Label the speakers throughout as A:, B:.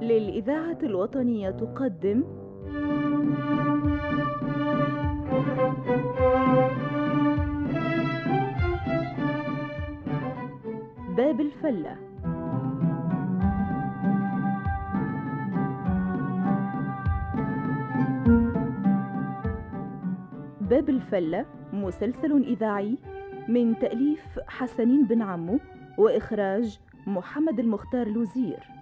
A: للإذاعة الوطنية تقدم. باب الفلة. باب الفلة مسلسل إذاعي من تأليف حسنين بن عمو وإخراج محمد المختار لوزير.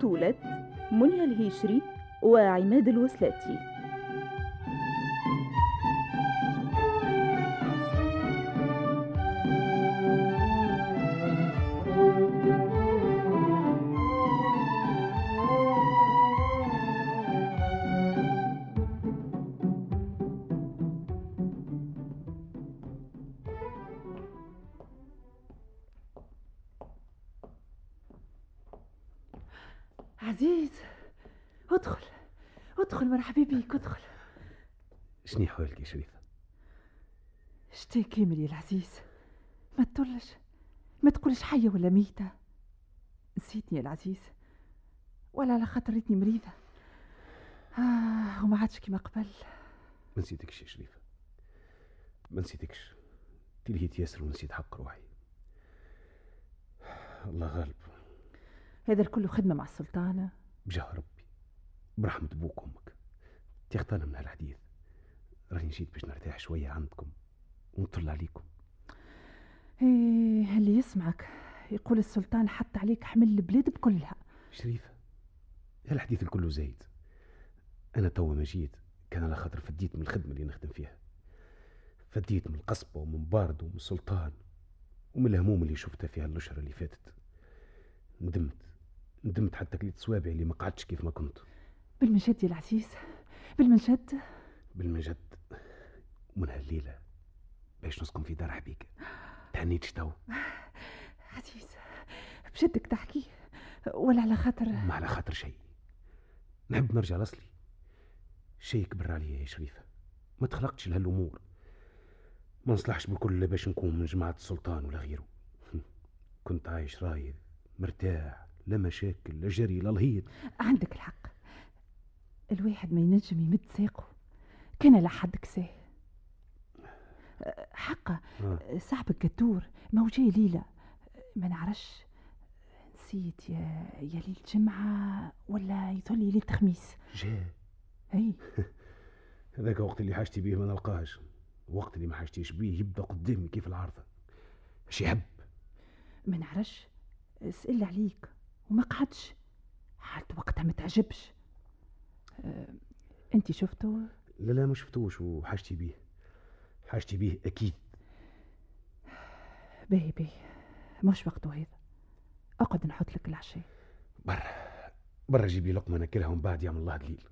A: بطولة منيا الهيشري وعماد الوسلاتي.
B: عزيز ادخل ادخل مرحبا بيك ادخل.
C: شني حوالك يا شريفة؟
B: شتي كامل يا العزيز. ما تطلش. ما تقولش حية ولا ميتة. نسيتني يا العزيز. ولا على خاطر ريتني مريضة. آه وما عادش كيما قبل.
C: ما نسيتكش يا شريفة. ما نسيتكش. تلهيت ياسر ونسيت حق روحي. الله غالب.
B: هذا الكل خدمة مع السلطانة.
C: بجاه ربي. برحمة أبوك وأمك. تيختانا من هالحديث. راني جيت باش نرتاح شوية عندكم ونطل عليكم.
B: إيه اللي يسمعك يقول السلطان حط عليك حمل البلاد بكلها
C: شريفة هالحديث الكله زايد. أنا توا ما جيت كان على خاطر فديت من الخدمة اللي نخدم فيها. فديت من القصبة ومن بارد ومن السلطان ومن الهموم اللي شفتها في هالأشهر اللي فاتت. ندمت. ندمت حتى كليت صوابعي اللي ما قعدتش كيف ما كنت.
B: بالمجد يا العزيز بالمجد.
C: بالمجد. ومن هالليلة باش نسكن في دار حبيك. تهنيتش تو.
B: عزيز بجدك تحكي؟ ولا على خاطر؟
C: ما على خاطر شيء. نحب نرجع لأصلي. شيء كبر عليا يا شريفة. ما تخلقتش لهالأمور. ما نصلحش بالكل باش نكون من جماعة السلطان ولا غيره. كنت عايش رايد مرتاح. لا مشاكل لا جري لا لهيط
B: عندك الحق. الواحد ما ينجم يمد ساقه. كان لا حد كساه. حقا
C: آه.
B: صاحبك ما هو جاي ليلة ما نعرفش. نسيت يا يا ليلة جمعة ولا يظل ليلة خميس
C: جاء
B: أي.
C: هذاك وقت اللي حاجتي بيه ما نلقاهش وقت اللي ما حاجتيش بيه يبدأ قدامي كيف العارضة اش يحب؟
B: ما نعرفش. سأل عليك. وما قعدش. حالته وقتها ما تعجبش. أه انت شفته
C: لا لا ما شفتوش. وحاجتي بيه. حاجتي بيه أكيد.
B: باهي باهي مش وقته هذا. أقعد نحط لك العشاء.
C: برا برا جيب لي لقمه ناكلها ومن بعد يعمل الله دليل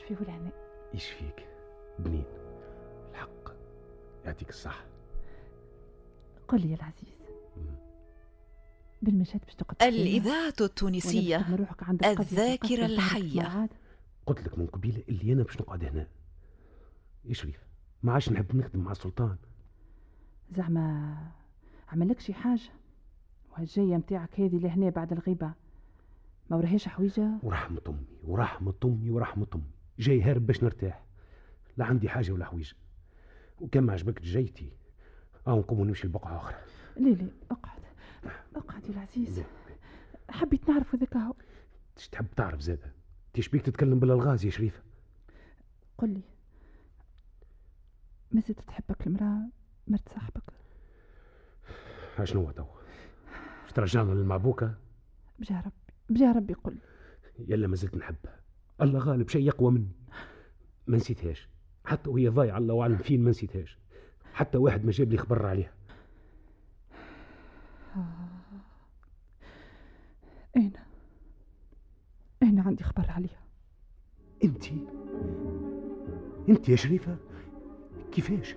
B: بالشفي والعناء
C: إيش فيك بنين الحق. يعطيك الصحة.
B: قل لي يا العزيز. بالمشهد باش تقعد؟
D: الإذاعة التونسية الذاكرة الحية.
C: قلت لك من قبيلة اللي أنا باش نقعد هنا. يا شريف ما عادش نحب نخدم مع السلطان.
B: زعما عملك شي حاجة؟ وهالجاية متاعك هذه لهنا بعد الغيبة. ما وراهيش حويجة؟
C: ورحمة أمي ورحمة أمي ورحمة أمي. جاي هارب باش نرتاح. لا عندي حاجة ولا وكان ما عجبك جيتي أو نقوم نمشي لبقعة أخرى.
B: ليه ليه اقعد اقعد يا العزيز. حبيت نعرف هذاك هو.
C: تش تحب تعرف زادة؟ تيش بيك تتكلم بالألغاز يا شريفة؟
B: قل لي. ما زلت تحبك المرأة مرت صاحبك؟
C: شنو هو تو؟ باش ترجعنا للمعبوكة؟
B: بجاه ربي بجاه ربي قل
C: يلا ما زلت نحبها. الله غالب شيء يقوى مني. ما نسيتهاش. حتى وهي ضايعة الله أعلم فين ما نسيتهاش. حتى واحد ما جاب لي خبر عليها.
B: أين؟ أين عندي خبر عليها؟
C: أنت؟ أنت يا شريفة؟ كيفاش؟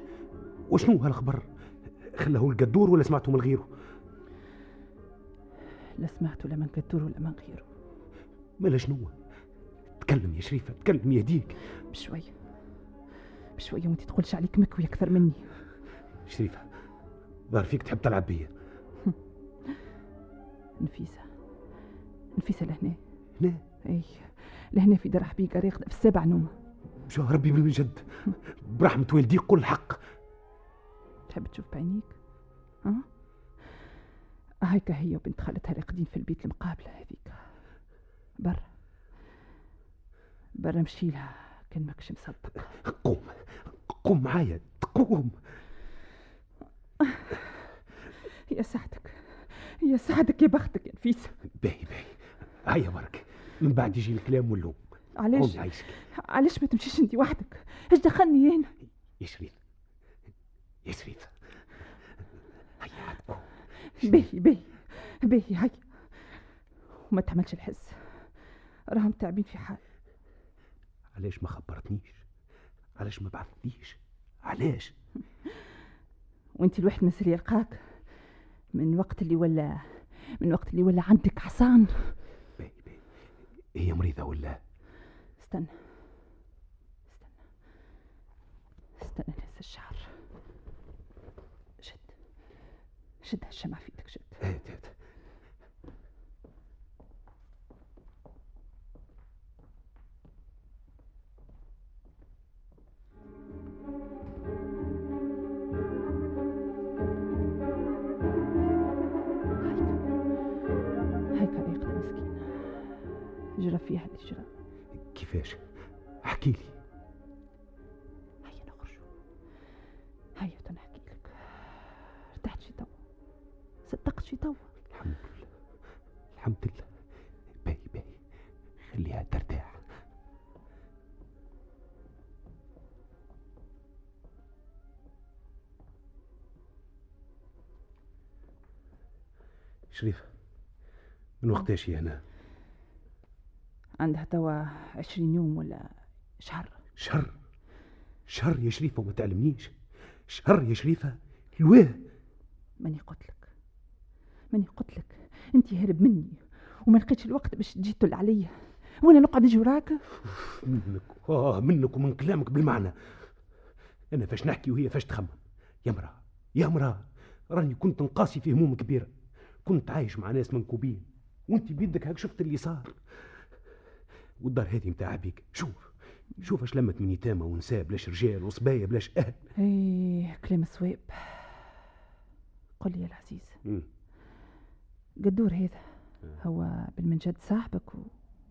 C: وشنو هالخبر؟ خلاه القدور ولا سمعته من غيره؟
B: لا سمعت ولا من كدور ولا من غيره.
C: مالا شنو تكلم يا شريفة تكلم يهديك
B: بشوية بشوية وانت تقولش عليك مكوي أكثر مني.
C: شريفة ظهر فيك تحب تلعب بيا.
B: نفيسة نفيسة لهنا.
C: هنا؟
B: إي لهنا في دار حبيقة راقدة في السابع نومة.
C: بجاه ربي بالمجد برحمة والديك قل الحق
B: تحب تشوف بعينيك؟ ها؟ هيك هي وبنت خالتها راقدين في البيت المقابلة هذيك. برا. برا مشي لها كان ماكش مصدق
C: قوم قوم معايا قوم.
B: يا سعدك يا سعدك يا بختك يا نفيسة
C: باهي باهي. هيا برك من بعد يجي الكلام واللوم.
B: علاش؟ علاش ما تمشيش انت وحدك؟ إيش دخلني هنا
C: يا شريف يا شريف. هيا
B: باهي باهي باهي هيا. وما تعملش الحس. راهم تعبين في حال.
C: علاش ما خبرتنيش؟ علاش ما بعثتنيش؟ علاش؟
B: وانت الواحد مسري يلقاك من وقت اللي ولا من وقت اللي ولا عندك حصان
C: باهي باهي هي مريضة ولا؟
B: استنى. استنى. استنى نهز الشعر. شد. شد هالشمعة في إيدك شد.
C: هات هات.
B: جرى فيها اللي جرى
C: كيفاش؟ احكي لي.
B: هيا نخرجوا. هيا تنحكي لك. ارتحت شي توا. صدقت شي توا.
C: الحمد لله. الحمد لله. باهي باهي. خليها ترتاح. شريفة من وقتاش هي هنا؟
B: عندها توا عشرين يوم ولا شهر.
C: شهر. شهر يا شريفة وما تعلمنيش. شهر يا شريفة. الواه.
B: ماني قلت لك ماني قلت لك انت هرب مني وما لقيتش الوقت باش تجي تطل عليا. وأنا نقعد نجي وراك؟
C: منك. آه منك ومن كلامك بالمعنى. أنا فاش نحكي وهي فاش تخمم. يا مراه يا مراه راني كنت نقاسي في هموم كبيرة. كنت عايش مع ناس منكوبين. وانت بيدك هاك شفت اللي صار. والدار هذه متاع بيك شوف شوف أش لمت من يتامى ونساء بلاش رجال وصبايا بلاش أهل.
B: إيه كلام صواب قل لي يا العزيز. قدور هذا. هو بالمنجد صاحبك و...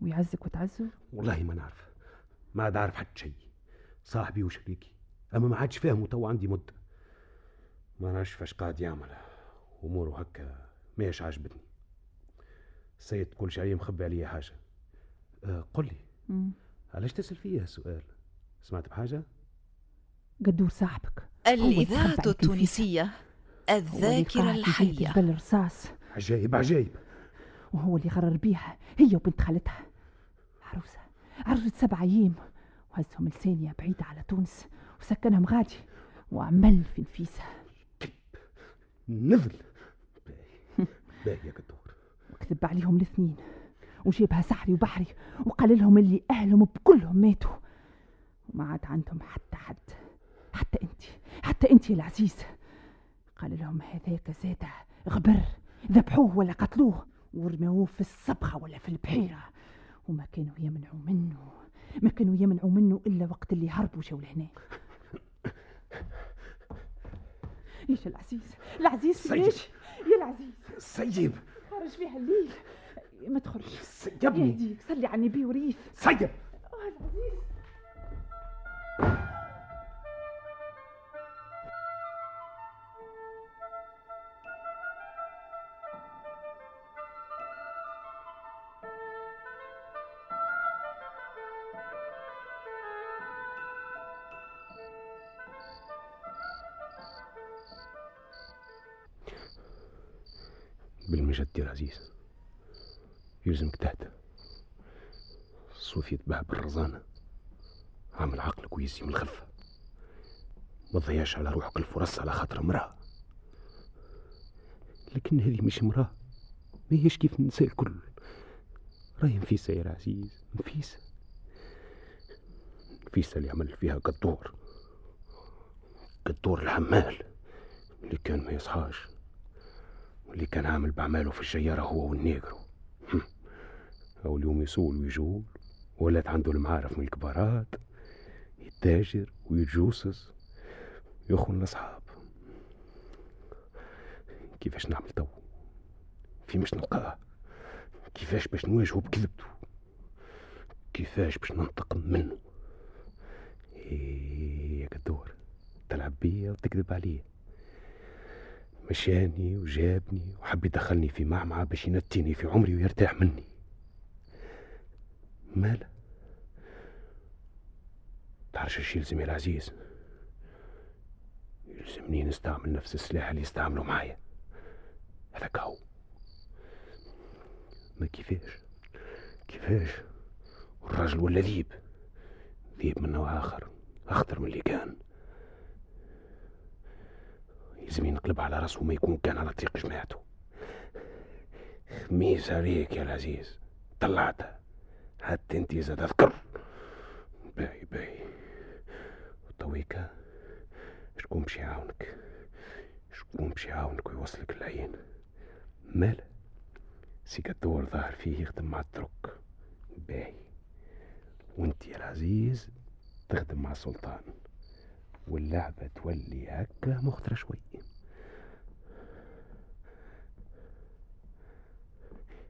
B: ويعزك وتعزه؟
C: والله ما نعرف. ما عاد عارف حتى شيء. صاحبي وشريكي أما ما عادش فاهمه تو عندي مده ما نعرفش فاش قاعد يعمل. أموره هكا ماهيش عجبتني السيد كل شيء مخبي عليا حاجة. أه قل لي. علاش تسأل فيا السؤال؟ سمعت بحاجة؟
B: قدور صاحبك.
D: الذاكرة
B: قاعد يجيب
D: الحية.
B: جبل رصاص.
C: عجايب عجايب
B: وهو اللي غرر بيها هي وبنت خالتها. عروسة عروسة سبع أيام. وهزهم لسانية بعيدة على تونس وسكنهم غادي. وعمل في نفيسة.
C: نذل. باهي. باهي يا قدور
B: وكذب عليهم الاثنين. وجابها سحري وبحري وقال لهم اللي أهلهم بكلهم ماتوا. وما عاد عندهم حتى حد حتى أنت حتى أنت العزيز. قال لهم هذاك زاد غبر ذبحوه ولا قتلوه ورموه في الصبخة ولا في البحيرة. وما كانوا يمنعوا منه ما كانوا يمنعوا منه إلا وقت اللي هربوا جاو لهنا. إيش العزيز؟ العزيز ليش يا العزيز.
C: سيب
B: خرج فيها الليل. ما تخرجش
C: سيبني
B: يهديك صلي على النبي وريث.
C: سيب
B: آه العزيز.
C: بالمجد يا العزيز. يلزمك تهدى صوفي يتباع بالرزانة عامل عقلك ويزي من الخفة ما تضيعش على روحك الفرص على خاطر امرأة. لكن هذه مش امرأة. ما هيش كيف النساء الكل. راهي نفيسة يا العزيز نفيسة. نفيسة اللي عمل فيها قدور. قدور الحمال. اللي كان ما يصحاش. واللي كان عامل بعماله في الجيارة هو والنيجرو. أو اليوم يسول ويجول ولات عنده المعارف من الكبارات يتاجر ويتجوسس يخون الأصحاب. كيفاش نعمل تو؟ في مش نلقاه. كيفاش باش نواجهه بكذبته كيفاش باش ننتقم منه؟ يا قدور تلعب بيا وتكذب عليه مشاني وجابني وحب يدخلني في معمعة باش ينتيني في عمري ويرتاح مني. ماله تعرفش إيش يلزم يا العزيز. يلزمني نستعمل نفس السلاح اللي يستعمله معايا. هذاك هو. ما كيفاش؟ كيفاش؟ والراجل ولا ذيب. ذيب من نوع آخر أخطر من اللي كان. يلزم ينقلب على راسه وما يكون كان على طريق جماعته. خميس عليك يا العزيز. طلعتها حتى انت زاد اذكر باهي باهي. وتويكا شكون باش يعاونك؟ شكون باش يعاونك ويوصلك العين مال؟ سيك الدور ظاهر فيه يخدم مع الترك باهي. وانت يا العزيز تخدم مع السلطان. واللعبة تولي هكا مخطرة شوي.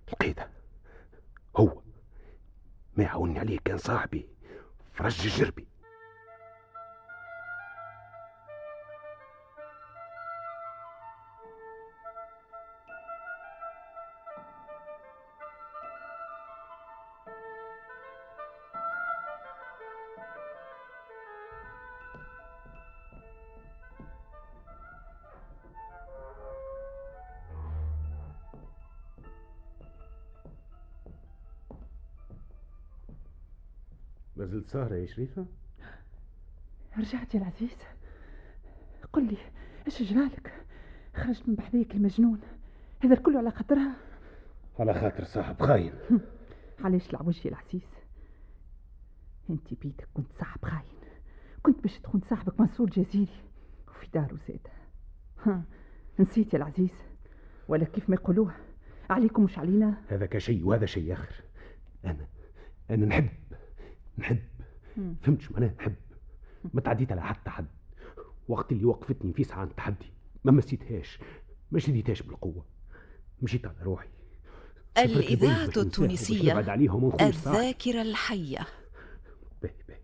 C: لقيته هو ما يعاوني عليه كان صاحبي. فرج جربي. سهرة يا شريفة؟
B: رجعت يا العزيز. قل لي إيش جرالك خرجت من بحذيك المجنون. هذا الكل على خاطرها؟
C: على خاطر صاحب خاين.
B: علاش العوج يا العزيز؟ أنت بيدك كنت صاحب خاين. كنت باش تخون صاحبك منصور جزيري وفي داره زاد ها نسيت يا العزيز. ولا كيف ما يقولوها عليكم مش علينا؟
C: هذاك شيء وهذا شيء آخر. أنا أنا نحب نحب
B: مم.
C: فهمتش معناها نحب. ما تعديت على حتى حد. وقت اللي وقفتني في ساعة التحدي. ما مسيتهاش. ما شديتهاش بالقوة. مشيت على روحي.
D: الإذاعة التونسية. الذاكرة الحية.
C: باهي باهي.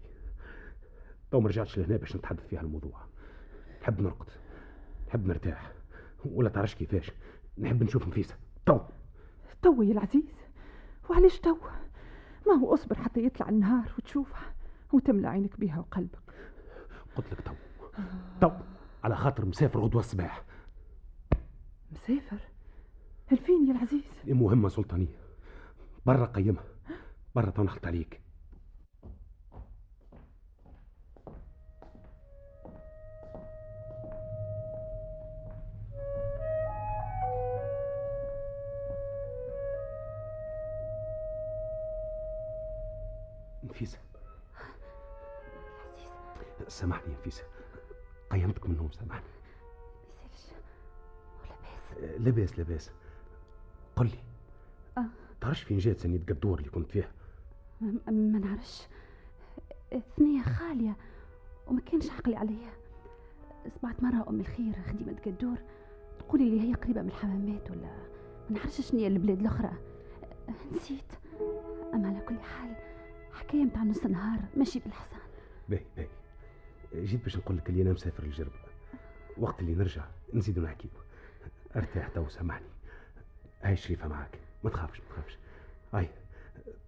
C: تو ما رجعتش لهنا باش نتحدث في هالموضوع نحب نرقد. نحب نرتاح. ولا تعرفش كيفاش. نحب نشوف نفيسة. تو.
B: تو يا العزيز. وعلاش تو؟ ما هو اصبر حتى يطلع النهار وتشوفها. وتملى عينك بها وقلبك.
C: قلت لك تو تو على خاطر مسافر غدوة الصباح
B: مسافر؟ لفين يا العزيز.
C: مهمة سلطانية. برا قيمها برا تو نخلط عليك نفيسة سامحني يا نفيسة. قيمتك من النوم سامحني.
E: بيسالش ولاباس.
C: لباس لباس قل لي.
B: آه.
C: تعرفش فين جات سنية قدور اللي كنت فيها
B: ما نعرفش. ثنية خالية وما كانش عقلي عليها. سمعت مرة أم الخير خديمة قدور تقولي لي هي قريبة من الحمامات ولا؟ ما نعرفش شنو هي البلاد الأخرى. نسيت. أما على كل حال حكاية متاع نص نهار ماشي بالحسن
C: باهي باهي. جيت باش نقول لك اللي أنا مسافر لجربة وقت اللي نرجع نزيدو نحكيو أرتاح تو سامحني. هاي شريفة معاك. ما تخافش ما تخافش. هاي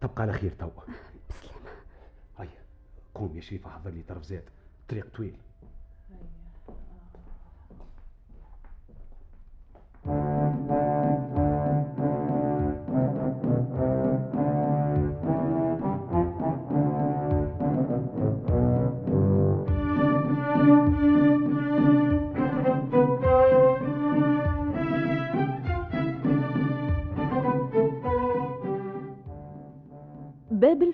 C: تبقى على خير تو.
B: بسلامة.
C: هاي قوم يا شريفة حضر لي طرف زاد طريق طويل.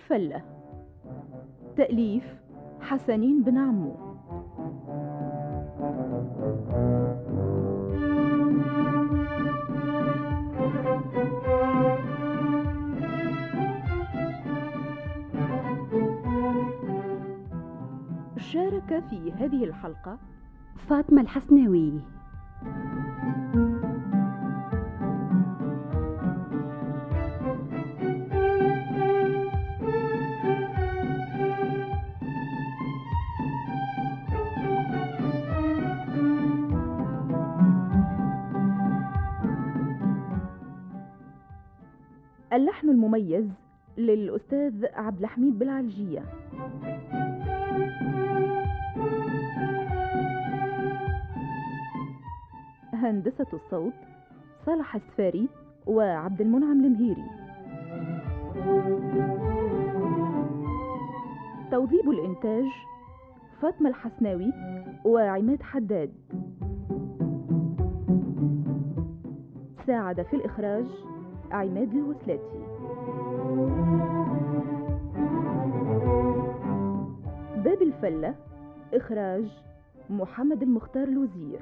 A: الفلة تأليف حسنين بن عمو. شارك في هذه الحلقة
B: فاطمة الحسناوي.
A: اللحن المميز للأستاذ عبد الحميد بالعلجية هندسة الصوت صالح السفاري وعبد المنعم المهيري. توظيب الإنتاج فاطمة الحسناوي وعماد حداد. ساعد في الإخراج عماد الوسلاتي باب الفلة إخراج محمد المختار الوزير.